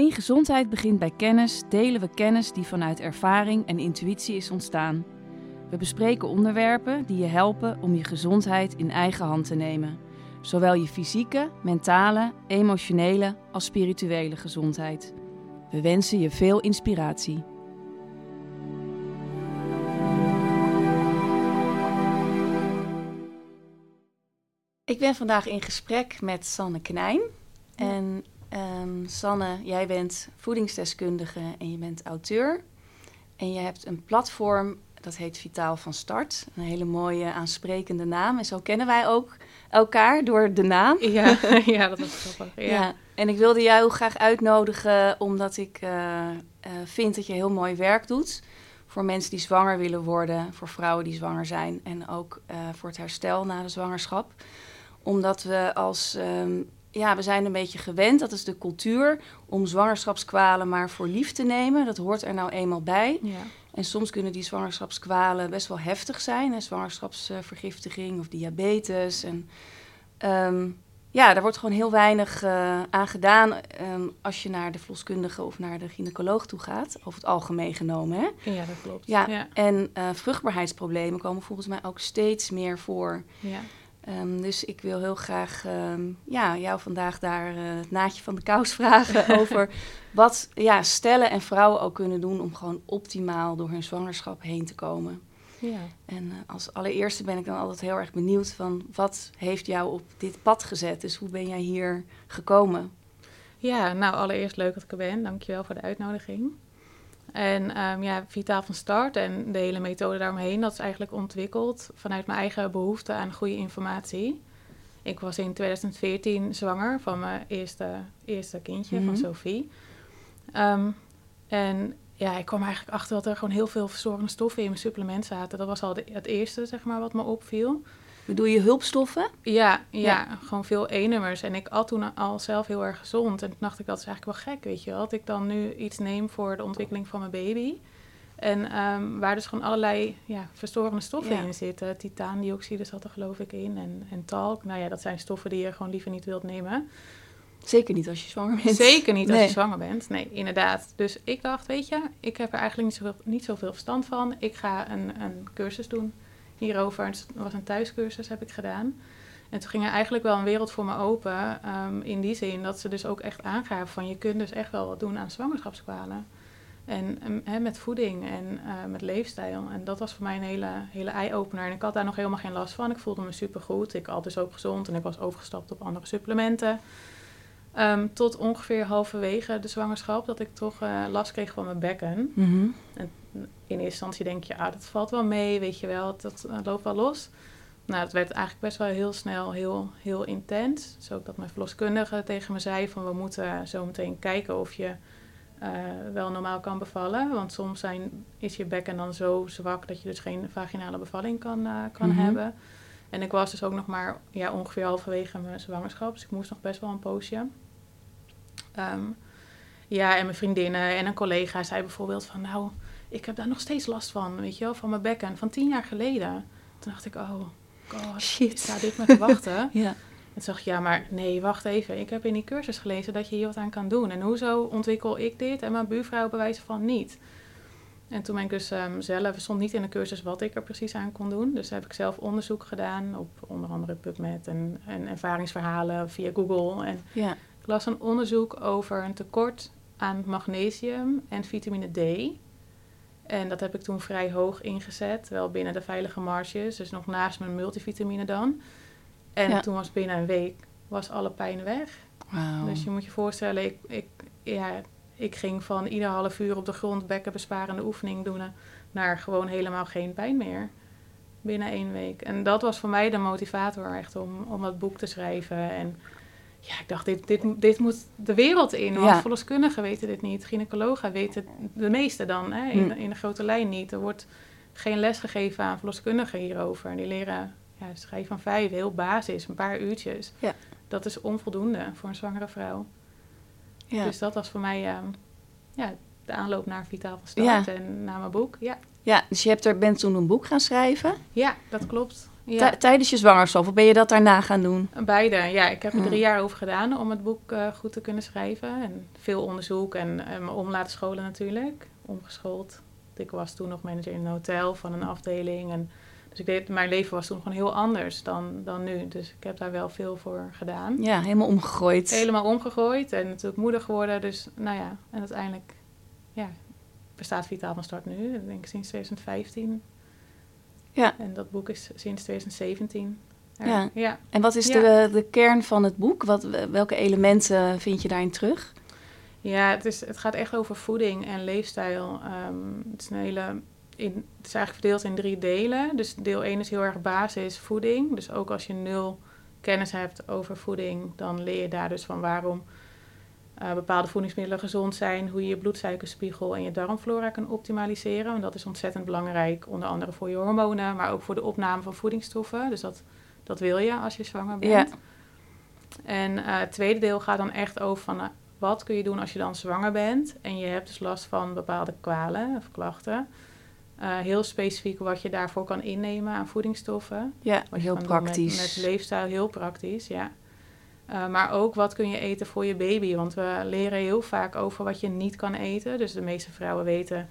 In gezondheid begint bij kennis, delen we kennis die vanuit ervaring en intuïtie is ontstaan. We bespreken onderwerpen die je helpen om je gezondheid in eigen hand te nemen. Zowel je fysieke, mentale, emotionele als spirituele gezondheid. We wensen je veel inspiratie. Ik ben vandaag in gesprek met Sanne Knijn. En um, Sanne, jij bent voedingsdeskundige en je bent auteur. En je hebt een platform dat heet Vitaal van Start. Een hele mooie, aansprekende naam. En zo kennen wij ook elkaar door de naam. Ja, ja dat is grappig. Ja. ja. En ik wilde jou graag uitnodigen, omdat ik uh, vind dat je heel mooi werk doet. Voor mensen die zwanger willen worden, voor vrouwen die zwanger zijn en ook uh, voor het herstel na de zwangerschap. Omdat we als um, ja, we zijn een beetje gewend, dat is de cultuur, om zwangerschapskwalen maar voor lief te nemen. Dat hoort er nou eenmaal bij. Ja. En soms kunnen die zwangerschapskwalen best wel heftig zijn. Hè? Zwangerschapsvergiftiging of diabetes. En um, ja, daar wordt gewoon heel weinig uh, aan gedaan um, als je naar de verloskundige of naar de gynaecoloog toe gaat. Over het algemeen genomen. Hè? Ja, dat klopt. Ja, ja. En uh, vruchtbaarheidsproblemen komen volgens mij ook steeds meer voor. Ja. Um, dus ik wil heel graag um, ja, jou vandaag daar uh, het naadje van de kous vragen over wat ja, stellen en vrouwen ook kunnen doen om gewoon optimaal door hun zwangerschap heen te komen. Ja. En uh, als allereerste ben ik dan altijd heel erg benieuwd van wat heeft jou op dit pad gezet? Dus hoe ben jij hier gekomen? Ja, nou allereerst leuk dat ik er ben. Dankjewel voor de uitnodiging. En um, ja, Vitaal van Start en de hele methode daaromheen, dat is eigenlijk ontwikkeld vanuit mijn eigen behoefte aan goede informatie. Ik was in 2014 zwanger van mijn eerste, eerste kindje, van mhm. Sophie. Um, en ja, ik kwam eigenlijk achter dat er gewoon heel veel verzorgende stoffen in mijn supplement zaten. Dat was al de, het eerste, zeg maar, wat me opviel. Bedoel je hulpstoffen? Ja, ja, gewoon veel E-nummers. En ik at toen al zelf heel erg gezond. En toen dacht ik, dat is eigenlijk wel gek, weet je wel. Dat ik dan nu iets neem voor de ontwikkeling van mijn baby. En um, waar dus gewoon allerlei ja, verstorende stoffen in zitten. Titaandioxide zat er geloof ik in. En, en talk. Nou ja, dat zijn stoffen die je gewoon liever niet wilt nemen. Zeker niet als je zwanger bent. Zeker niet als je zwanger bent. Nee, inderdaad. Dus ik dacht, weet je, ik heb er eigenlijk niet zoveel, niet zoveel verstand van. Ik ga een, een cursus doen hierover. Het was een thuiscursus, heb ik gedaan. En toen ging er eigenlijk wel een wereld voor me open. Um, in die zin dat ze dus ook echt aangaven van je kunt dus echt wel wat doen aan zwangerschapskwalen. En um, met voeding en uh, met leefstijl. En dat was voor mij een hele, hele eye-opener. En ik had daar nog helemaal geen last van. Ik voelde me supergoed. Ik had dus ook gezond en ik was overgestapt op andere supplementen. Um, tot ongeveer halverwege de zwangerschap dat ik toch uh, last kreeg van mijn bekken. Mm -hmm. En in eerste instantie denk je, ah, dat valt wel mee, weet je wel, dat, loopt wel los. Nou, het werd eigenlijk best wel heel snel heel, heel intens. Dus ook dat mijn verloskundige tegen me zei van we moeten zo meteen kijken of je uh, wel normaal kan bevallen. Want soms zijn, is je bekken dan zo zwak dat je dus geen vaginale bevalling kan, uh, kan mm -hmm. hebben. En ik was dus ook nog maar ja, ongeveer halverwege mijn zwangerschap. Dus ik moest nog best wel een poosje. Um, ja, en mijn vriendinnen en een collega zei bijvoorbeeld van... nou, ik heb daar nog steeds last van, weet je wel, van mijn bekken. Van tien jaar geleden. Toen dacht ik, oh god, shit. sta dit me te wachten. ja. En toen dacht ik, ja, maar nee, wacht even. Ik heb in die cursus gelezen dat je hier wat aan kan doen. En hoezo ontwikkel ik dit en mijn buurvrouw bewijzen van niet? En toen ben ik dus um, zelf, stond niet in de cursus wat ik er precies aan kon doen. Dus heb ik zelf onderzoek gedaan op onder andere PubMed en, en ervaringsverhalen via Google. En ja. ik las een onderzoek over een tekort aan magnesium en vitamine D. En dat heb ik toen vrij hoog ingezet, wel binnen de veilige marges, dus nog naast mijn multivitamine dan. En toen was binnen een week was alle pijn weg. Wow. Dus je moet je voorstellen, ik, ik, ja, ik ging van ieder half uur op de grond bekkenbesparende oefening doen naar gewoon helemaal geen pijn meer. Binnen één week. En dat was voor mij de motivator echt om, om dat boek te schrijven. En ja, ik dacht, dit, dit, dit moet de wereld in. Want ja. verloskundigen weten dit niet. Gynaecologen weten de meeste dan. Hè, in, hm. in de grote lijn niet. Er wordt geen les gegeven aan verloskundigen hierover. Die leren ja, schrijven van vijf, heel basis, een paar uurtjes. Ja. Dat is onvoldoende voor een zwangere vrouw. Ja. Dus dat was voor mij uh, ja, de aanloop naar Vitaal van Start en naar mijn boek. Ja. ja, dus je hebt er, bent toen een boek gaan schrijven? Ja, dat klopt. Ja. Tijdens je zwangerschap, of ben je dat daarna gaan doen? Beide, ja. Ik heb er drie jaar over gedaan om het boek eh, goed te kunnen schrijven. En veel onderzoek en eh, me om laten scholen natuurlijk. Omgeschoold. Ik was toen nog manager in een hotel van een afdeling. En dus ik deed, mijn leven was toen gewoon heel anders dan, dan nu. Dus ik heb daar wel veel voor gedaan. Ja, helemaal omgegooid. Helemaal omgegooid en natuurlijk moeder geworden. Dus nou ja, en uiteindelijk ja, bestaat Vitaal van Start nu. Ik denk sinds 2015. Ja. En dat boek is sinds 2017. er. Ja. ja. En wat is Ja. de, de kern van het boek? Wat, welke elementen vind je daarin terug? Ja, het, is, het gaat echt over voeding en leefstijl. Ehm, het, is een hele, in, het is eigenlijk verdeeld in drie delen. Dus deel 1 is heel erg basis voeding. Dus ook als je nul kennis hebt over voeding, dan leer je daar dus van waarom eh, bepaalde voedingsmiddelen gezond zijn, hoe je je bloedsuikerspiegel en je darmflora kan optimaliseren. Want dat is ontzettend belangrijk, onder andere voor je hormonen, maar ook voor de opname van voedingsstoffen. Dus dat, dat wil je als je zwanger bent. Ja. En eh, het tweede deel gaat dan echt over van, eh, wat kun je doen als je dan zwanger bent en je hebt dus last van bepaalde kwalen of klachten. Heel specifiek wat je daarvoor kan innemen aan voedingsstoffen. Ja, heel praktisch. Met, met leefstijl, heel praktisch, ja. Eh, maar ook wat kun je eten voor je baby. Want we leren heel vaak over wat je niet kan eten. Dus de meeste vrouwen weten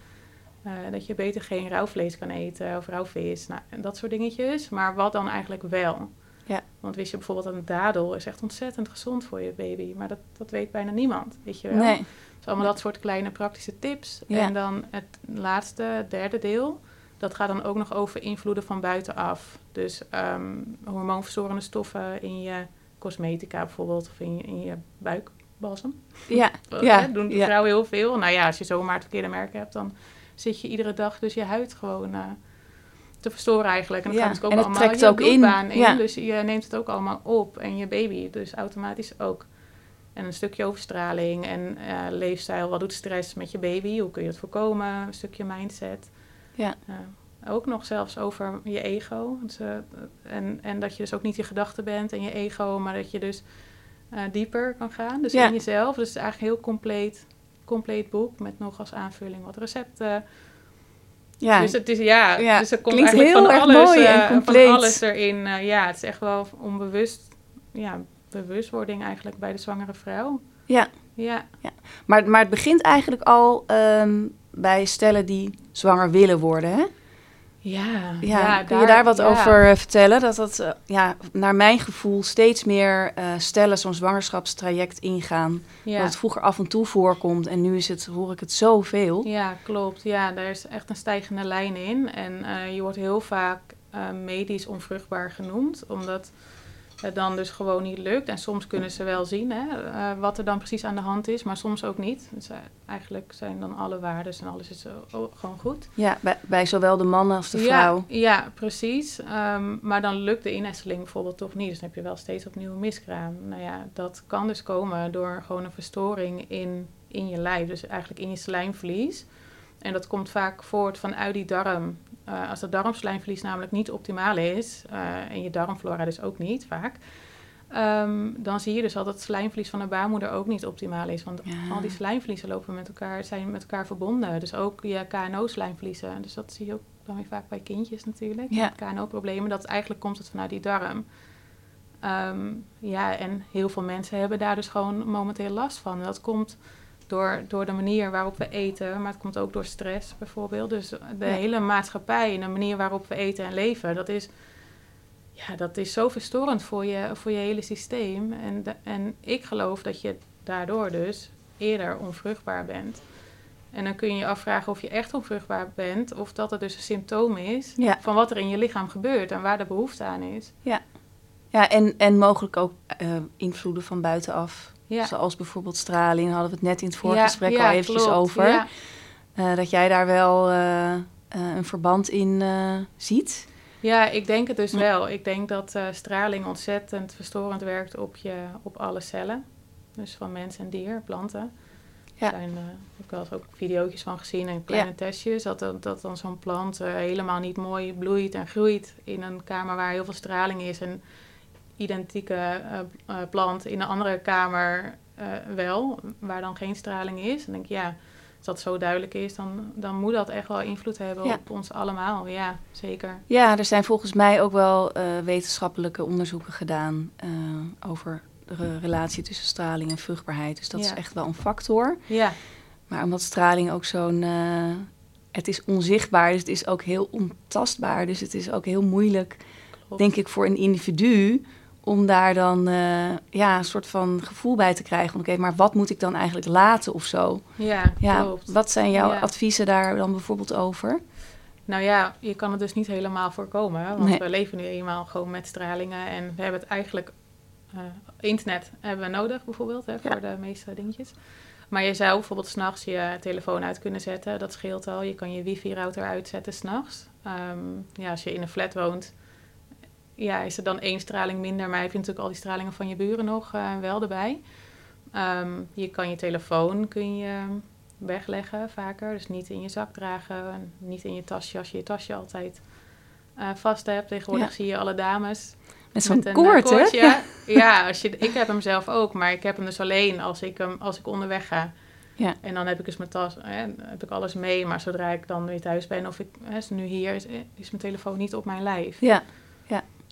eh, dat je beter geen rauw vlees kan eten of rauw vis. Nou, en dat soort dingetjes. Maar wat dan eigenlijk wel? Ja. Want wist je bijvoorbeeld dat een dadel is echt ontzettend gezond voor je baby. Maar dat, dat weet bijna niemand, weet je wel. Nee. Dus allemaal dat soort kleine praktische tips. Ja. En dan het laatste, derde deel. Dat gaat dan ook nog over invloeden van buitenaf. Dus ehm, hormoonverstorende stoffen in je cosmetica bijvoorbeeld. Of in je, in je buikbalsem. Ja, Dat, ja, hè, doen ja. vrouwen heel veel. Nou ja, als je zomaar het verkeerde merk hebt, dan zit je iedere dag dus je huid gewoon eh, te verstoren eigenlijk. En dat Ja, gaat dus ook en het allemaal trekt je ook in. Ja. Dus je neemt het ook allemaal op. En je baby dus automatisch ook. En een stukje overstraling en eh, leefstijl. Wat doet stress met je baby? Hoe kun je het voorkomen? Een stukje mindset. Ja. Eh, ook nog zelfs over je ego. Dus, en, en dat je dus ook niet je gedachten bent en je ego, maar dat je dus eh, dieper kan gaan. Dus Ja. in jezelf. Dus het is eigenlijk een heel compleet, compleet boek met nog als aanvulling wat recepten. ja. Dus het is ja, Ja, dus er komt klinkt eigenlijk heel van erg alles, mooi en eh, compleet. van alles erin. Ja, het is echt wel onbewust, ja, bewustwording eigenlijk bij de zwangere vrouw. ja. Ja, Maar, maar het begint eigenlijk al ehm, bij stellen die zwanger willen worden, hè? Ja, Ja, kun je daar wat ja. over eh, vertellen? Dat dat, eh, ja, naar mijn gevoel, steeds meer eh, stellen zo'n zwangerschapstraject ingaan. Ja. Dat het vroeger af en toe voorkomt en nu is het, hoor ik het zoveel. Ja, klopt. Ja, daar is echt een stijgende lijn in. En je wordt heel vaak medisch onvruchtbaar genoemd, omdat het dan dus gewoon niet lukt. En soms kunnen ze wel zien hè, eh, wat er dan precies aan de hand is, maar soms ook niet. Dus, eigenlijk zijn dan alle waarden en alles is eh, o- gewoon goed. Ja, bij, bij zowel de man als de vrouw. Ja, ja precies. Ehm, maar dan lukt de innesteling bijvoorbeeld toch niet. Dus dan heb je wel steeds opnieuw een miskraam. Nou ja, dat kan dus komen door gewoon een verstoring in, in je lijf. Dus eigenlijk in je slijmvlies. En dat komt vaak voort vanuit die darm. Eh, als dat darmslijmvlies namelijk niet optimaal is, eh, en je darmflora dus ook niet vaak, ehm, dan zie je dus al dat het slijmvlies van de baarmoeder ook niet optimaal is. Want Ja. al die slijmvliezen lopen met elkaar, zijn met elkaar verbonden. Dus ook je KNO-slijmvliezen. Dus dat zie je ook dan weer vaak bij kindjes natuurlijk. Ja. KNO-problemen. Dat eigenlijk komt het vanuit die darm. Ehm, ja, en heel veel mensen hebben daar dus gewoon momenteel last van. Dat komt door, door de manier waarop we eten, maar het komt ook door stress bijvoorbeeld. Dus de Ja. hele maatschappij en de manier waarop we eten en leven, dat is, ja, dat is zo verstorend voor je, voor je hele systeem. En, de- en ik geloof dat je daardoor dus eerder onvruchtbaar bent. En dan kun je je afvragen of je echt onvruchtbaar bent, of dat het dus een symptoom is Ja. van wat er in je lichaam gebeurt en waar de behoefte aan is. Ja, en, en mogelijk ook eh, invloeden van buitenaf. Ja. Zoals bijvoorbeeld straling, hadden we het net in het vorige Ja, gesprek ja, al eventjes klopt. over. Eh, dat jij daar wel eh, eh, een verband in ziet. Ja, ik denk het dus wel. Ik denk dat straling ontzettend verstorend werkt op, je, op alle cellen. Dus van mens en dier, planten. Ja. Zijn, eh, ik heb wel eens ook video's van gezien en kleine testjes. Dat, dat, dan zo'n plant helemaal niet mooi bloeit en groeit in een kamer waar heel veel straling is. En identieke eh, eh, plant in een andere kamer eh, wel, waar dan geen straling is. Dan denk ik, ja, Als dat zo duidelijk is, dan, dan moet dat echt wel invloed hebben Ja. op ons allemaal. Ja, zeker. Ja, er zijn volgens mij ook wel wetenschappelijke onderzoeken gedaan over de re- relatie tussen straling en vruchtbaarheid. Dus dat is echt wel een factor. Ja, Maar omdat straling ook zo'n. het is onzichtbaar, dus het is ook heel ontastbaar. Dus het is ook heel moeilijk, klopt. denk ik, voor een individu om daar dan eh, ja, een soort van gevoel bij te krijgen. Oké, maar wat moet ik dan eigenlijk laten of zo? Ja, Ja, klopt. wat zijn jouw Ja. adviezen daar dan bijvoorbeeld over? Nou ja, je kan het dus niet helemaal voorkomen. Want Nee. we leven nu eenmaal gewoon met stralingen. En we hebben het eigenlijk... eh, internet hebben we nodig bijvoorbeeld, hè, voor de meeste dingetjes. Maar je zou bijvoorbeeld s'nachts je telefoon uit kunnen zetten. Dat scheelt al. Je kan je wifi-router uitzetten s'nachts. Ehm ja, als je in een flat woont, ja, is er dan één straling minder. Maar heb je natuurlijk al die stralingen van je buren nog eh, wel erbij. Ehm, je kan je telefoon kun je wegleggen vaker. Dus niet in je zak dragen. en Niet in je tasje als je je tasje altijd eh, vast hebt. Tegenwoordig Ja. zie je alle dames Met zo'n een, koord, eh, hè? Ja, als je, ik heb hem zelf ook, maar ik heb hem dus alleen als ik, hem, als ik onderweg ga. Ja. En dan heb ik dus mijn tas, hè, heb ik alles mee. Maar zodra ik dan weer thuis ben of ik hè, is nu hier, is, is mijn telefoon niet op mijn lijf. Ja,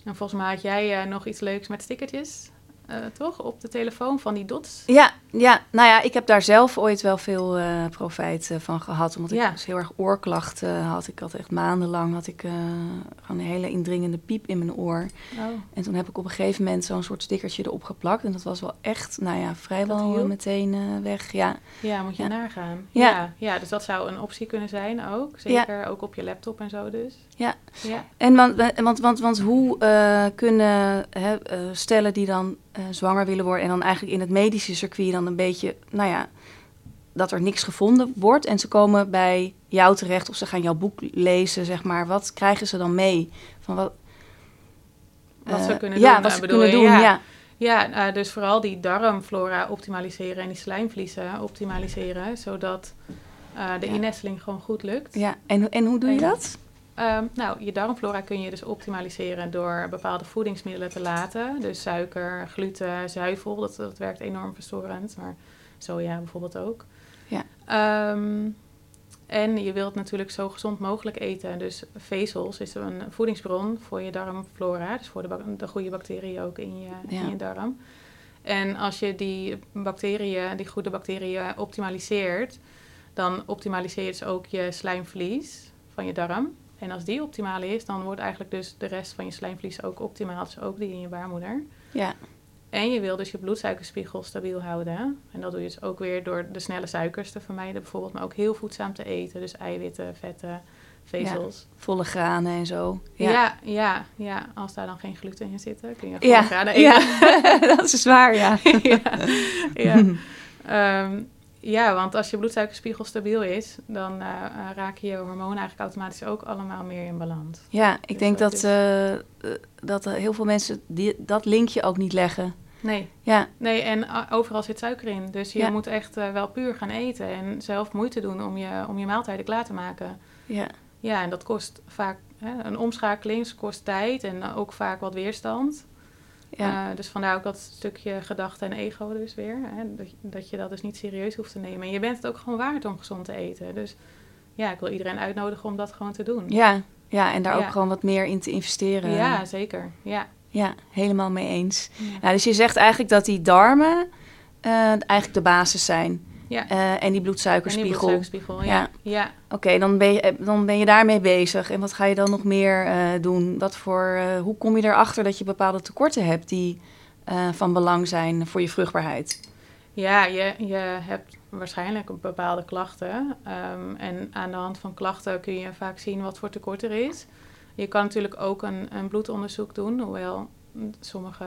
En volgens mij had jij eh, nog iets leuks met stickertjes, eh, toch? Op de telefoon van die dots. Ja, ja, nou ja, ik heb daar zelf ooit wel veel eh, profijt eh, van gehad. Omdat ik dus heel erg oorklachten had. Ik had echt maandenlang had ik, gewoon een hele indringende piep in mijn oor. Oh, En toen heb ik op een gegeven moment zo'n soort stickertje erop geplakt. En dat was wel echt, nou ja, vrijwel meteen weg. Ja, ja, moet je Ja. nagaan. Ja. Ja. Ja, dus dat zou een optie kunnen zijn ook. Zeker ook op je laptop en zo dus. Ja. Ja. En want, want, want, want hoe kunnen hè, stellen die dan eh, zwanger willen worden... en dan eigenlijk in het medische circuit dan een beetje... nou ja, dat er niks gevonden wordt... en ze komen bij jou terecht of ze gaan jouw boek lezen, zeg maar. Wat krijgen ze dan mee? Van wat, Wat eh, ze kunnen ja, doen, wat eh, ze bedoel kunnen je? doen, Ja. ja. Ja, eh, dus vooral die darmflora optimaliseren en die slijmvliezen optimaliseren, zodat eh, de Ja. innesteling gewoon goed lukt. ja. En, en hoe doe je dat? Ehm, nou, je darmflora kun je dus optimaliseren door bepaalde voedingsmiddelen te laten. Dus suiker, gluten, zuivel, dat, dat werkt enorm verstorend. Maar soja bijvoorbeeld ook. Ja. Ehm, en je wilt natuurlijk zo gezond mogelijk eten. Dus vezels is een voedingsbron voor je darmflora. Dus voor de, goede bacteriën ook in je, Ja. in je darm. En als je die bacteriën, die goede bacteriën optimaliseert, dan optimaliseer je dus ook je slijmvlies van je darm. En als die optimaal is, dan wordt eigenlijk dus de rest van je slijmvlies ook optimaal. Dus ook die in je baarmoeder. Ja, En je wil dus je bloedsuikerspiegel stabiel houden. En dat doe je dus ook weer door de snelle suikers te vermijden bijvoorbeeld. Maar ook heel voedzaam te eten. Dus eiwitten, vetten, vezels. volle granen en zo. Ja. Ja, ja, ja, Als daar dan geen gluten in zitten, kun je volle ja, granen eten. ja. dat is waar, ja. ja, ja. Ja, want als je bloedsuikerspiegel stabiel is, dan eh, raken je hormonen eigenlijk automatisch ook allemaal meer in balans. Ja, ik Dus denk dat dat, is- eh, dat heel veel mensen die, dat linkje ook niet leggen. Nee, Ja, nee en uh, overal zit suiker in. Dus je Ja. moet echt wel puur gaan eten en zelf moeite doen om je, om je maaltijden klaar te maken. ja, Ja, en dat kost vaak hè, een omschakeling, kost tijd en ook vaak wat weerstand. Ja. Eh, dus vandaar ook dat stukje gedachte en ego dus weer. Hè, dat, dat je dat dus niet serieus hoeft te nemen. En je bent het ook gewoon waard om gezond te eten. Dus ja, ik wil iedereen uitnodigen om dat gewoon te doen. ja, ja, en daar Ja. ook gewoon wat meer in te investeren. Ja, zeker. Ja. Ja, helemaal mee eens. Ja. Nou, dus je zegt eigenlijk dat die darmen eh, eigenlijk de basis zijn. Ja. Eh, en die En die bloedsuikerspiegel. bloedsuikerspiegel, Ja. ja. ja. Oké, dan, ben je, eh, dan ben je daarmee bezig. En wat ga je dan nog meer eh, doen? Wat voor, hoe kom je erachter dat je bepaalde tekorten hebt die van belang zijn voor je vruchtbaarheid? Ja, je, je hebt waarschijnlijk bepaalde klachten. ehm, en aan de hand van klachten kun je vaak zien wat voor tekort er is. Je kan natuurlijk ook een, een bloedonderzoek doen, hoewel sommige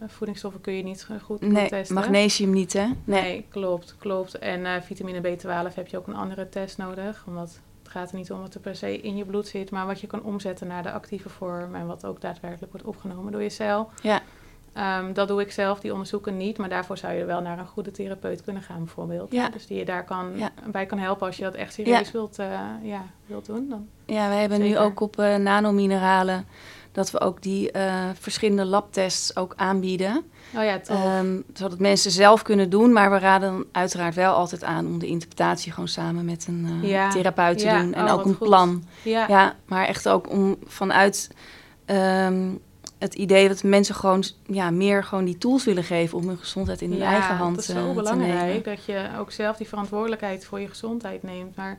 eh, voedingsstoffen kun je niet goed Nee, testen. magnesium niet, hè? Nee, klopt, klopt. En eh, vitamine B12 heb je ook een andere test nodig. Omdat het gaat er niet om wat er per se in je bloed zit, maar wat je kan omzetten naar de actieve vorm en wat ook daadwerkelijk wordt opgenomen door je cel. Ja. Ehm, dat doe ik zelf, die onderzoeken niet, maar daarvoor zou je wel naar een goede therapeut kunnen gaan bijvoorbeeld. Ja. Dus die je daar kan, Ja. bij kan helpen als je dat echt serieus wilt, eh, ja, wilt doen. Dan. Ja, wij hebben nu ook op nanomineralen. Dat we ook die eh, verschillende labtests ook aanbieden. Oh ja. Ehm, zodat mensen zelf kunnen doen, maar we raden dan uiteraard wel altijd aan om de interpretatie gewoon samen met een eh, Ja. therapeut te Ja, doen. En oh, ook een goed. plan. ja. Ja, maar echt ook om vanuit ehm, het idee dat mensen gewoon ja, meer gewoon die tools willen geven om hun gezondheid in hun eigen hand dat is eh, zo te nemen. belangrijk dat je ook zelf die verantwoordelijkheid voor je gezondheid neemt. Maar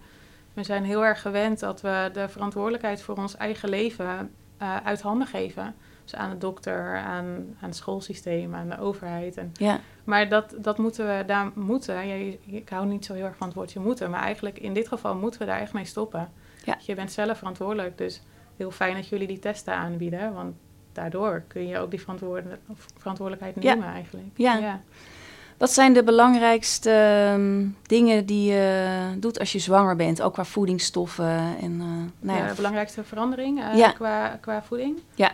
we zijn heel erg gewend dat we de verantwoordelijkheid voor ons eigen leven eh, uit handen geven. Dus aan de dokter, aan, aan het schoolsysteem, aan de overheid. En, Ja, maar dat, dat moeten we, daar moeten, ja, je- ik hou niet zo heel erg van het woordje moeten, maar eigenlijk in dit geval moeten we daar echt mee stoppen. Ja. Je bent zelf verantwoordelijk, dus heel fijn dat jullie die testen aanbieden, want daardoor kun je ook die verantwoorde- verantwoordelijkheid Ja. nemen eigenlijk. Ja. Wat zijn de belangrijkste ehm, dingen die je doet als je zwanger bent? Ook qua voedingsstoffen en... eh, nou ja, de belangrijkste verandering eh, Ja. qua, qua voeding? Ja.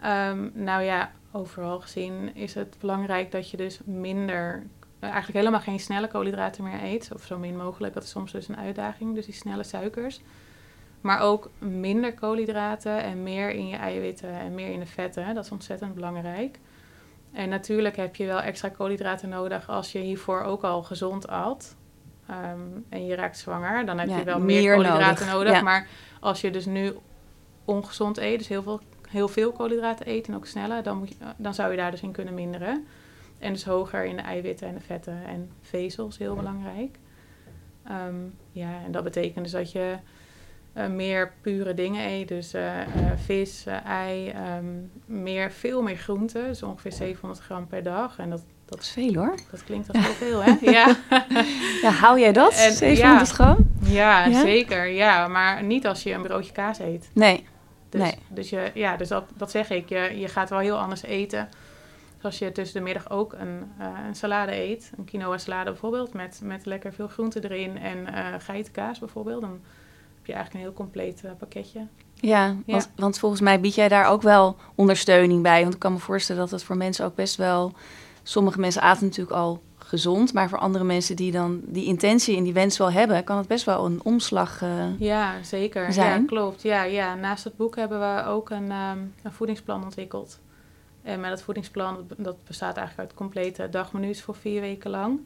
Ehm, nou ja, overal gezien is het belangrijk dat je dus minder, eh, eigenlijk helemaal geen snelle koolhydraten meer eet. Of zo min mogelijk, dat is soms dus een uitdaging, dus die snelle suikers. Maar ook minder koolhydraten en meer in je eiwitten en meer in de vetten. Dat is ontzettend belangrijk. En natuurlijk heb je wel extra koolhydraten nodig als je hiervoor ook al gezond at. Ehm, en je raakt zwanger, dan heb Ja, je wel meer, meer koolhydraten nodig, nodig. ja. Maar als je dus nu ongezond eet, dus heel veel, heel veel koolhydraten eet en ook sneller, dan, moet je, dan zou je daar dus in kunnen minderen. En dus hoger in de eiwitten en de vetten en vezels, heel belangrijk. Ehm, ja, en dat betekent dus dat je eh, meer pure dingen eet. Dus eh, eh, vis, ei, ehm, meer, veel meer groenten. Dus ongeveer 700 gram per dag. En dat, dat dat, is veel hoor. dat klinkt als heel veel, hè? Ja. Ja, hou jij dat? En- 700 ja. gram? ja, Ja? zeker. Ja, maar niet als je een broodje kaas eet. Nee. Dus, Nee. dus, je, ja, dus dat, dat zeg ik. Je, je gaat wel heel anders eten. Zoals je tussen de middag ook een, een salade eet. Een quinoa salade bijvoorbeeld. Met, met lekker veel groenten erin. En geitenkaas bijvoorbeeld. Dan heb je eigenlijk een heel compleet eh, pakketje. Ja, Want, want volgens mij bied jij daar ook wel ondersteuning bij. Want ik kan me voorstellen dat het voor mensen ook best wel... Sommige mensen aten natuurlijk al gezond, maar voor andere mensen die dan die intentie en die wens wel hebben, kan het best wel een omslag. eh, Ja, zeker. Zijn. Ja, klopt. Ja, ja. Naast het boek hebben we ook een, ehm, een voedingsplan ontwikkeld. En met het voedingsplan, dat- dat bestaat eigenlijk uit complete dagmenu's voor vier weken lang.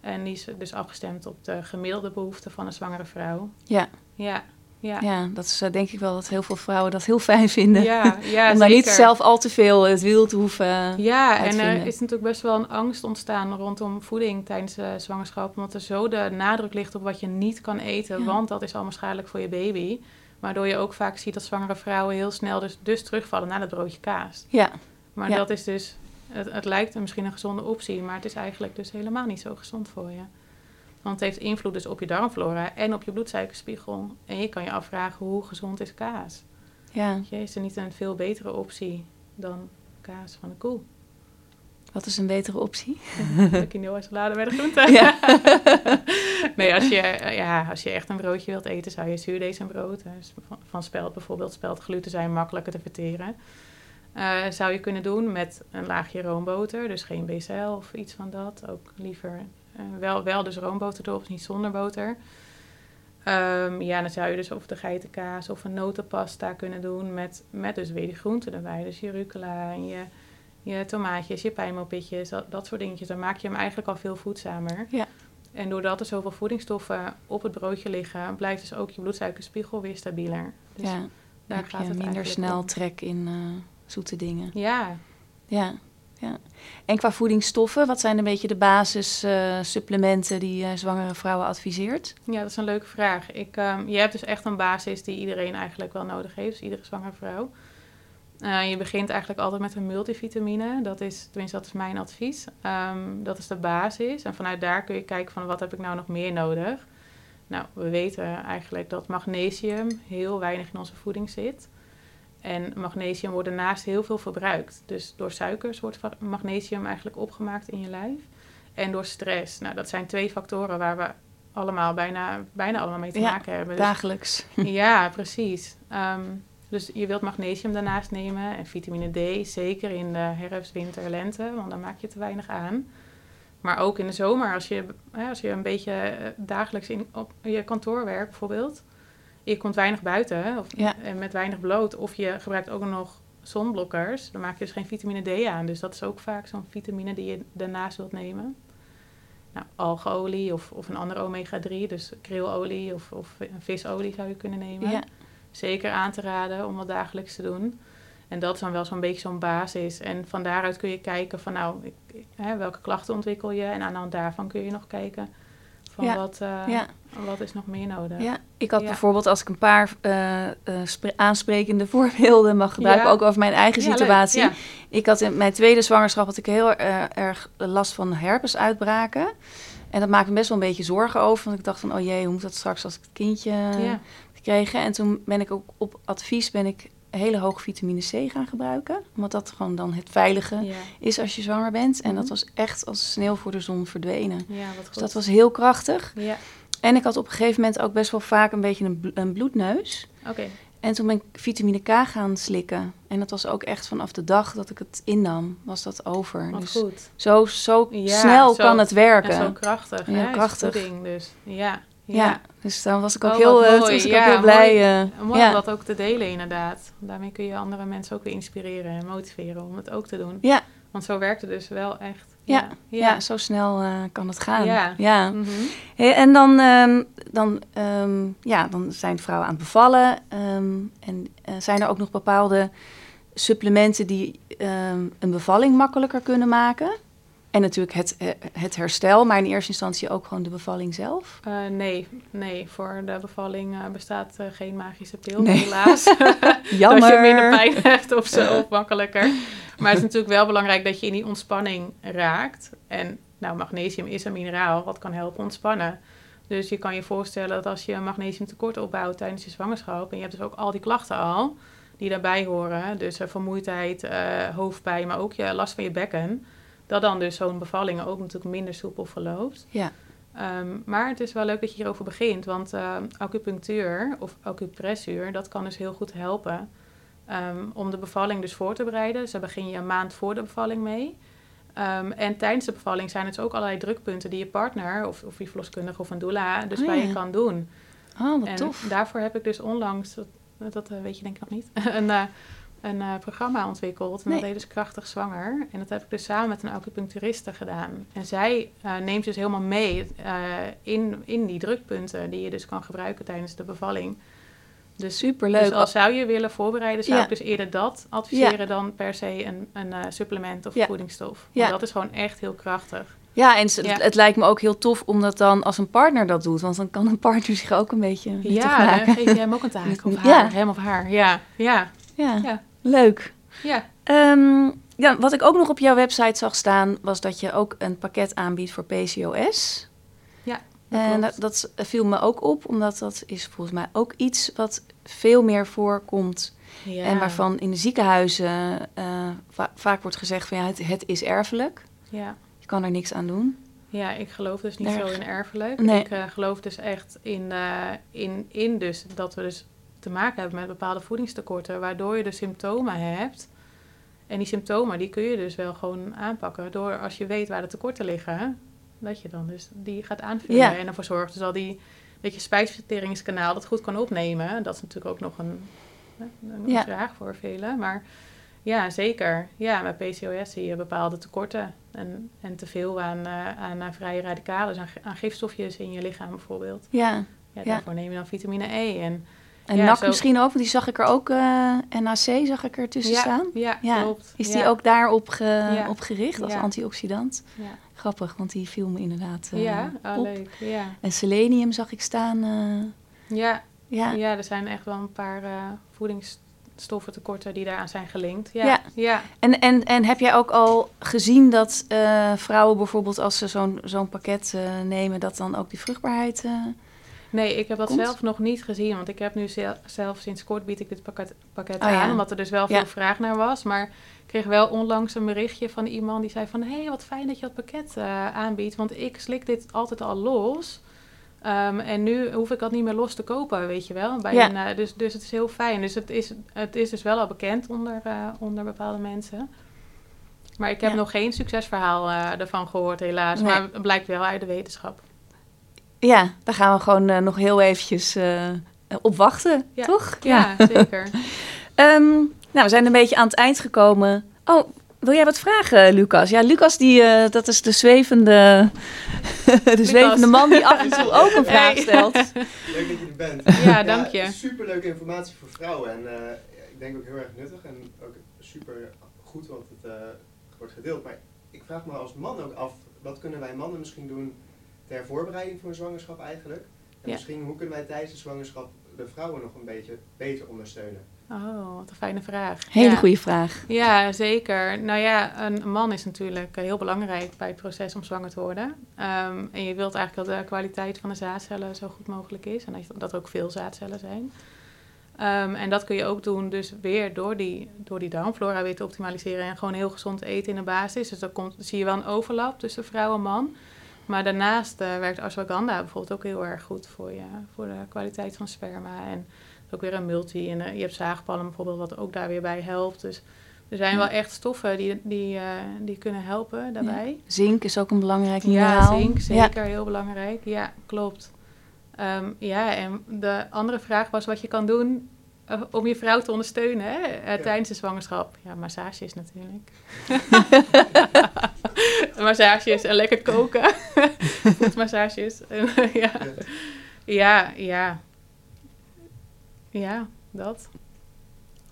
En die is dus afgestemd op de gemiddelde behoeften van een zwangere vrouw. Ja. Ja, ja. ja, dat is eh, denk ik wel dat heel veel vrouwen dat heel fijn vinden. Ja, ja Om daar niet zelf al te veel het wiel te hoeven. Ja, en er is natuurlijk best wel een angst ontstaan rondom voeding tijdens de zwangerschap. Omdat er zo de nadruk ligt op wat je niet kan eten, Ja. want dat is allemaal schadelijk voor je baby. Waardoor je ook vaak ziet dat zwangere vrouwen heel snel dus, dus terugvallen naar dat broodje kaas. Ja, Maar Ja. dat is dus, het, het lijkt een- misschien een gezonde optie, maar het is eigenlijk dus helemaal niet zo gezond voor je. Want het heeft invloed dus op je darmflora en op je bloedsuikerspiegel. En je kan je afvragen hoe gezond is kaas? ja. Je, Is er niet een veel betere optie dan kaas van de koe? Wat is een betere optie? De quinoa salade bij de groenten. Ja. nee, als je, eh, ja, als je echt een broodje wilt eten, zou je zuurdezenbrood, eh, van, van spelt bijvoorbeeld, spelt gluten zijn makkelijker te verteren. Eh, zou je kunnen doen met een laagje roomboter, dus geen BCL of iets van dat. Ook liever eh, wel, wel dus roomboter erop, niet zonder boter. Ehm, ja, dan zou je dus of de geitenkaas of een notenpasta kunnen doen met, met dus weer die groenten erbij. Dus je rucola en je, je tomaatjes, je pijnmopitjes, dat, dat soort dingetjes. Dan maak je hem eigenlijk al veel voedzamer. Ja. En doordat er zoveel voedingsstoffen op het broodje liggen, blijft dus ook je bloedsuikerspiegel weer stabieler. Dus ja, daar gaat je het minder snel om. trek in eh, zoete dingen. Ja, Ja, ja. En qua voedingsstoffen, wat zijn een beetje de basissupplementen die eh, zwangere vrouwen adviseert? ja, dat is een leuke vraag. Ik, ehm, je hebt dus echt een basis die iedereen eigenlijk wel nodig heeft, dus iedere zwangere vrouw. Eh, je begint eigenlijk altijd met een multivitamine. Dat is, tenminste, dat is mijn advies. Ehm, dat is de basis. En vanuit daar kun je kijken van wat heb ik nou nog meer nodig. Nou, we weten eigenlijk dat magnesium heel weinig in onze voeding zit. En magnesium wordt daarnaast heel veel verbruikt. Dus door suikers wordt magnesium eigenlijk opgemaakt in je lijf. En door stress. Nou, dat zijn twee factoren waar we allemaal bijna, bijna allemaal mee te Ja, maken hebben. Dus- Dagelijks. ja, precies. Ehm, dus je wilt magnesium daarnaast nemen en vitamine D, zeker in de herfst, winter, lente, want dan maak je te weinig aan. Maar ook in de zomer, als je, als je een beetje eh, dagelijks in, op je kantoor werkt bijvoorbeeld, je komt weinig buiten hè, of, Ja. en met weinig bloot, of je gebruikt ook nog zonblokkers, dan maak je dus geen vitamine D aan. Dus dat is ook vaak zo'n vitamine die je daarnaast wilt nemen. Nou, algeolie of, of een andere omega-3, dus krilolie of, of een visolie zou je kunnen nemen. Ja. Zeker aan te raden om dat dagelijks te doen. En dat is dan wel zo'n beetje zo'n basis. En van daaruit kun je kijken van nou, ik, hè, welke klachten ontwikkel je. En aan de hand daarvan kun je nog kijken van Ja, wat, eh, Ja. Wat is nog meer nodig. Ja, ik had Ja. bijvoorbeeld als ik een paar eh, eh, spre- aansprekende voorbeelden mag gebruiken, Ja. ook over mijn eigen Ja, situatie. Ik had in mijn tweede zwangerschap had ik heel eh, erg last van herpesuitbraken. En dat maakte me best wel een beetje zorgen over, want ik dacht van, oh jee, hoe moet dat straks als ik het kindje gekregen? En toen ben ik ook op advies ben ik hele hoog vitamine C gaan gebruiken, omdat dat gewoon dan het veilige Ja. is als je zwanger bent. En dat Mhm. was echt als sneeuw voor de zon verdwenen. ja, wat goed. Dus dat was heel krachtig. Ja, En ik had op een gegeven moment ook best wel vaak een beetje een, bl- een bloedneus. oké. En toen ben ik vitamine K gaan slikken. En dat was ook echt vanaf de dag dat ik het innam, was dat over. Wat dus goed. zo, zo Ja, snel zo- kan het werken. En zo krachtig. Ja, hè, krachtig. voeding dus. Ja. ja. dus dan was ik ook Oh, heel, eh, mooi. was ik Ja, ook heel blij. eh, Mooi om dat ook te delen inderdaad. Daarmee kun je andere mensen ook weer inspireren en motiveren om het ook te doen. Ja. Want zo werkt het dus wel echt. Ja, ja. zo snel eh, kan het gaan. Ja. ja. Mhm. Hey, en dan, ehm, dan, ehm, ja, dan zijn vrouwen aan het bevallen. ehm, en eh, zijn er ook nog bepaalde supplementen die een bevalling makkelijker kunnen maken? En natuurlijk het, eh, het herstel, maar in eerste instantie ook gewoon de bevalling zelf. Nee, nee, voor de bevalling bestaat geen magische pil, Nee. helaas. Jammer. Dat je minder pijn hebt of zo, of makkelijker. Maar het is natuurlijk wel belangrijk dat je in die ontspanning raakt. En nou, magnesium is een mineraal wat kan helpen ontspannen. Dus je kan je voorstellen dat als je een magnesiumtekort opbouwt tijdens je zwangerschap... en je hebt dus ook al die klachten al, die daarbij horen... dus eh, vermoeidheid, eh, hoofdpijn, maar ook je last van je bekken... dat dan dus zo'n bevalling ook natuurlijk minder soepel verloopt. Ja, Ehm, maar het is wel leuk dat je hierover begint, want eh, acupunctuur of acupressuur, dat kan dus heel goed helpen ehm, om de bevalling dus voor te bereiden. Dus daar begin je een maand voor de bevalling mee. Ehm, en tijdens de bevalling zijn het dus ook allerlei drukpunten die je partner of, of je verloskundige of een doula dus Oh, bij ja. je kan doen. oh, wat en tof. daarvoor heb ik dus onlangs, dat, dat eh, weet je denk ik nog niet, een, eh, een eh, programma ontwikkeld. En Nee. dat heet dus Krachtig Zwanger. En dat heb ik dus samen met een acupuncturiste gedaan. En zij neemt dus helemaal mee in, in die drukpunten die je dus kan gebruiken tijdens de bevalling. Dus, Superleuk. dus als zou je willen voorbereiden, zou Ja. ik dus eerder dat adviseren dan per se een, een eh, supplement of Ja. voedingsstof. Ja. Want dat is gewoon echt heel krachtig. Ja, en. Het, het lijkt me ook heel tof om dat dan als een partner dat doet. Want dan kan een partner zich ook een beetje Ja, dan geef je hem ook een taak. Of haar, Ja. hem of haar. Ja, ja, Ja, ja. leuk. ja. Ehm, ja, wat ik ook nog op jouw website zag staan, was dat je ook een pakket aanbiedt voor PCOS. En dat, dat viel me ook op, omdat dat is volgens mij ook iets wat veel meer voorkomt. Ja. En waarvan in de ziekenhuizen eh, va- vaak wordt gezegd van ja, het, het is erfelijk. Ja. Je kan er niks aan doen. ja, ik geloof dus niet zo in erfelijk. Nee. Ik eh, geloof dus echt in, eh, in, in dus dat we dus te maken hebben met bepaalde voedingstekorten, waardoor je dus symptomen hebt. En die symptomen die kun je dus wel gewoon aanpakken door als je weet waar de tekorten liggen, dat je dan dus die gaat aanvullen Ja. en ervoor zorgt dus al die dat je spijsverteringskanaal dat goed kan opnemen. Dat is natuurlijk ook nog een, een Ja. vraag voor velen, maar ja, zeker. Ja, met PCOS zie je bepaalde tekorten en, en te veel aan, eh, aan, aan vrije radicalen, dus aan, aan gifstofjes in je lichaam bijvoorbeeld. Ja. Ja, Ja. daarvoor neem je dan vitamine E. En, En Ja, NAC zo- misschien ook, want die zag ik er ook, eh NAC zag ik er tussen ja, staan. Ja, Ja. klopt. Is die ook daarop ge- op gericht als antioxidant? Ja, Grappig, want die viel me inderdaad eh, ja oh, op. leuk. Ja. En selenium zag ik staan. eh, Ja, ja. ja. er zijn echt wel een paar voedingsstoffen tekorten die daaraan zijn gelinkt. Ja, Ja. En, en, en heb jij ook al gezien dat vrouwen bijvoorbeeld als ze zo'n zo'n pakket nemen, dat dan ook die vruchtbaarheid... Nee, ik heb dat Komt? zelf nog niet gezien. Want ik heb nu zel- zelf sinds kort bied ik dit pakket, pakket Oh, ja. aan. Omdat er dus wel veel Ja. vraag naar was. Maar ik kreeg wel onlangs een berichtje van iemand die zei van... Hé, hey, wat fijn dat je dat pakket eh, aanbiedt. Want ik slik dit altijd al los. Ehm, en nu hoef ik dat niet meer los te kopen, weet je wel. Bij Ja. een, eh, dus, dus het is heel fijn. Dus het is, het is dus wel al bekend onder, eh, onder bepaalde mensen. Maar ik heb nog geen succesverhaal ervan gehoord, helaas. Nee. Maar het blijkt wel uit de wetenschap. Ja, daar gaan we gewoon eh, nog heel eventjes eh, op wachten, Ja. toch? Ja, zeker. Ehm, Nou, we zijn een beetje aan het eind gekomen. Oh, wil jij wat vragen, Lucas? Ja, Lucas, die, uh, dat is de zwevende, de zwevende man die af en toe ook een vraag stelt. Leuk dat je er bent. Ja, dank je. Ja, superleuke informatie voor vrouwen. En uh, ik denk ook heel erg nuttig en ook super goed wat het uh, wordt gedeeld. Maar ik vraag me als man ook af, wat kunnen wij mannen misschien doen ter voorbereiding voor een zwangerschap eigenlijk? En ja. misschien hoe kunnen wij tijdens de zwangerschap de vrouwen nog een beetje beter ondersteunen? Oh, wat een fijne vraag. Hele goede vraag. Ja, zeker. Nou ja, een man is natuurlijk heel belangrijk bij het proces om zwanger te worden. Um, en je wilt eigenlijk dat de kwaliteit van de zaadcellen zo goed mogelijk is. En dat er ook veel zaadcellen zijn. Um, en dat kun je ook doen dus weer door die, door die darmflora weer te optimaliseren. En gewoon heel gezond eten in de basis. Dus dan komt, zie je wel een overlap tussen vrouw en man. Maar daarnaast uh, werkt ashwagandha bijvoorbeeld ook heel erg goed voor, je, voor de kwaliteit van sperma. En ook weer een multi. En uh, je hebt zaagpalm bijvoorbeeld, wat ook daar weer bij helpt. Dus er zijn wel echt stoffen die, die, uh, die kunnen helpen daarbij. Ja. Zink is ook een belangrijk mineraal. Ja, zink, zeker heel belangrijk. Ja, klopt. Um, ja, en de andere vraag was wat je kan doen uh, om je vrouw te ondersteunen hè? Uh, tijdens de zwangerschap. Ja, massages natuurlijk. massages en lekker koken. Voetmassages. ja. ja, ja. Ja, dat.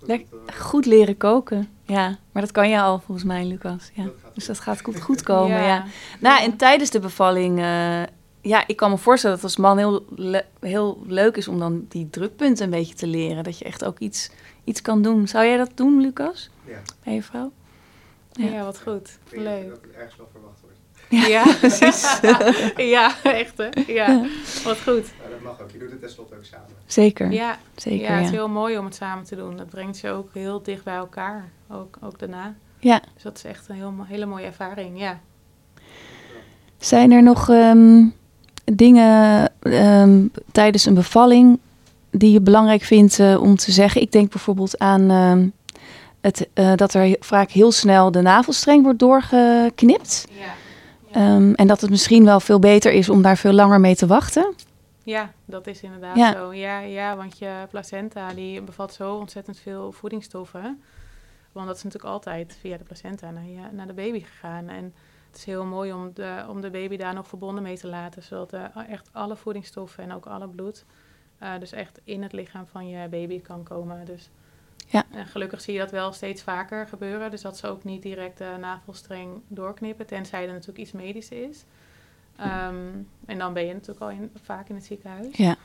Goed, goed leren koken. Ja, maar dat kan je al volgens mij, Lucas. Ja. dus dat gaat goed, goed komen. ja. ja. Nou, en tijdens de bevalling uh, ja, ik kan me voorstellen dat als man heel, heel leuk is om dan die drukpunten een beetje te leren. Dat je echt ook iets, iets kan doen. Zou jij dat doen, Lucas? Ja. Bij je vrouw? Ja, ja wat goed. Ik leuk. dat ergens wel verwacht wordt. Ja, ja precies. ja, echt hè. Ja, wat goed. Dat mag ook. Je doet het tenslotte ook samen. Zeker. Ja, Zeker, ja, het is heel mooi om het samen te doen. Dat brengt je ook heel dicht bij elkaar. Ook, ook daarna. Ja. Dus dat is echt een heel, hele mooie ervaring, ja. Zijn er nog... Um, dingen um, tijdens een bevalling die je belangrijk vindt uh, om te zeggen? Ik denk bijvoorbeeld aan uh, het, uh, dat er vaak heel snel de navelstreng wordt doorgeknipt. Ja. Um, en dat het misschien wel veel beter is om daar veel langer mee te wachten. Ja, dat is inderdaad ja. zo. Ja, ja, want je placenta die bevat zo ontzettend veel voedingsstoffen. Want dat is natuurlijk altijd via de placenta naar, je, naar de baby gegaan. En het is heel mooi om de, om de baby daar nog verbonden mee te laten. Zodat uh, echt alle voedingsstoffen en ook alle bloed uh, dus echt in het lichaam van je baby kan komen. Dus ja. En gelukkig zie je dat wel steeds vaker gebeuren. Dus dat ze ook niet direct de navelstreng doorknippen. Tenzij er natuurlijk iets medisch is. Um, en dan ben je natuurlijk al in, vaak in het ziekenhuis. Ja.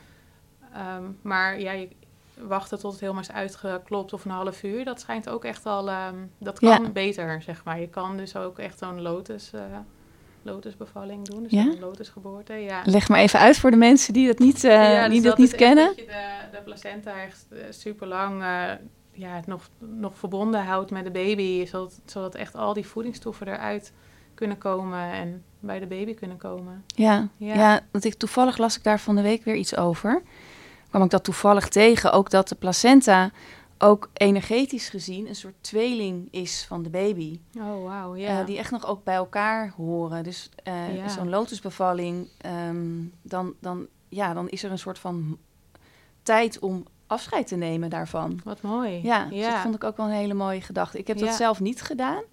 Um, maar ja, je, wachten tot het helemaal is uitgeklopt of een half uur. Dat schijnt ook echt al, um, dat kan ja. beter, zeg maar. Je kan dus ook echt zo'n lotus, uh, lotusbevalling doen, dus ja? een lotusgeboorte. Ja. Leg maar even uit voor de mensen die dat niet, uh, ja, die dus dat, niet kennen. Dat je de, de placenta echt super lang ja, nog, nog verbonden houdt met de baby, zodat, zodat echt al die voedingsstoffen eruit kunnen komen en bij de baby kunnen komen. Ja, ja. ja want ik, toevallig las ik daar van de week weer iets over kwam ik dat toevallig tegen. Ook dat de placenta ook energetisch gezien een soort tweeling is van de baby. Oh, wauw, ja. Uh, die echt nog ook bij elkaar horen. Dus uh, ja. zo'n lotusbevalling, um, dan, dan, ja, dan is er een soort van tijd om afscheid te nemen daarvan. Wat mooi. Ja, dus ja. dat vond ik ook wel een hele mooie gedachte. Ik heb dat zelf niet gedaan.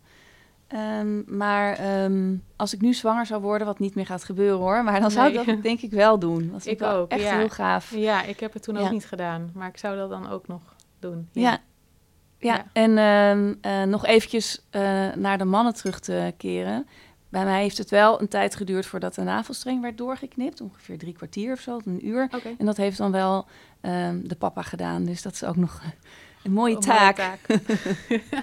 Um, maar um, als ik nu zwanger zou worden, wat niet meer gaat gebeuren hoor, maar dan zou nee. ik dat denk ik wel doen. Dat ik ook, echt ja. heel gaaf. Ja, ik heb het toen ook niet gedaan, maar ik zou dat dan ook nog doen. Ja, ja. en um, uh, nog eventjes uh, naar de mannen terug te keren. Bij mij heeft het wel een tijd geduurd voordat de navelstreng werd doorgeknipt. Ongeveer drie kwartier of zo, een uur. Okay. En dat heeft dan wel de papa gedaan. Dus dat is ook nog een mooie oh, taak. Mooie taak.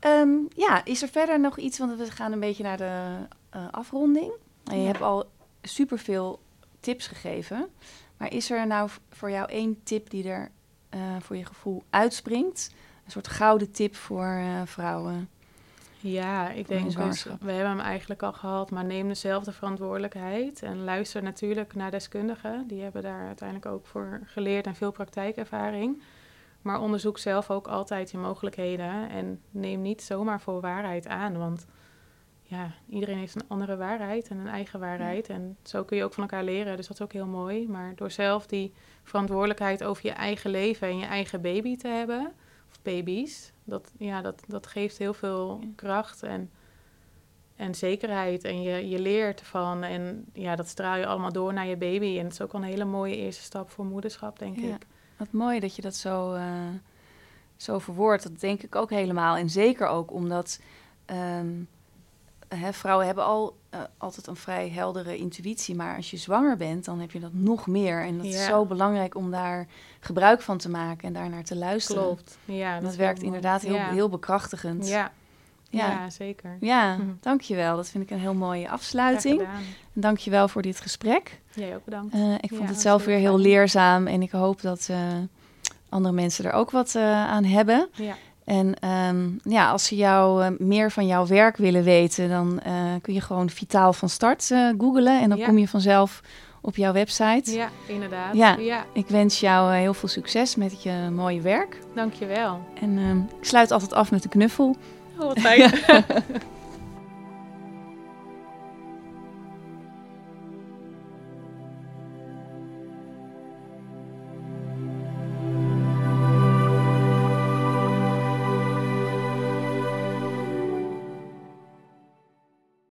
Um, ja, is er verder nog iets, want we gaan een beetje naar de uh, afronding. En je ja. hebt al superveel tips gegeven. Maar is er nou voor jou één tip die er uh, voor je gevoel uitspringt? Een soort gouden tip voor uh, vrouwen? Ja, ik denk dus, we hebben hem eigenlijk al gehad, maar neem dezelfde verantwoordelijkheid. En luister natuurlijk naar deskundigen. Die hebben daar uiteindelijk ook voor geleerd en veel praktijkervaring. Maar onderzoek zelf ook altijd je mogelijkheden en neem niet zomaar voor waarheid aan. Want ja, iedereen heeft een andere waarheid en een eigen waarheid. Ja. En zo kun je ook van elkaar leren, dus dat is ook heel mooi. Maar door zelf die verantwoordelijkheid over je eigen leven en je eigen baby te hebben, baby's. Dat, ja, dat, dat geeft heel veel kracht en, en zekerheid. En je, je leert ervan. En ja, dat straal je allemaal door naar je baby. En het is ook al een hele mooie eerste stap voor moederschap, denk Ja. ik. Wat mooi dat je dat zo, eh zo verwoordt. Dat denk ik ook helemaal. En zeker ook omdat ehm, hè, vrouwen hebben al eh, altijd een vrij heldere intuïtie. Maar als je zwanger bent, dan heb je dat nog meer. En dat is zo belangrijk om daar gebruik van te maken en daar naar te luisteren. Klopt. Ja, Dat, werkt inderdaad heel, ja. heel bekrachtigend. Ja. Ja. Ja. zeker. Ja, Mhm. dankjewel. Dat vind ik een heel mooie afsluiting. En dankjewel voor dit gesprek. Jij ook bedankt. Eh, ik vond Ja, het zelf weer heel leerzaam en ik hoop dat eh, andere mensen er ook wat aan hebben. Ja. En ehm, ja, als ze jou eh, meer van jouw werk willen weten, dan eh, kun je gewoon Vitaal van Start eh googlen en dan Ja. kom je vanzelf op jouw website. ja, inderdaad. Ja. ja, Ik wens jou heel veel succes met je mooie werk. dankjewel. En ehm, ik sluit altijd af met een knuffel. Oh, wat fijn.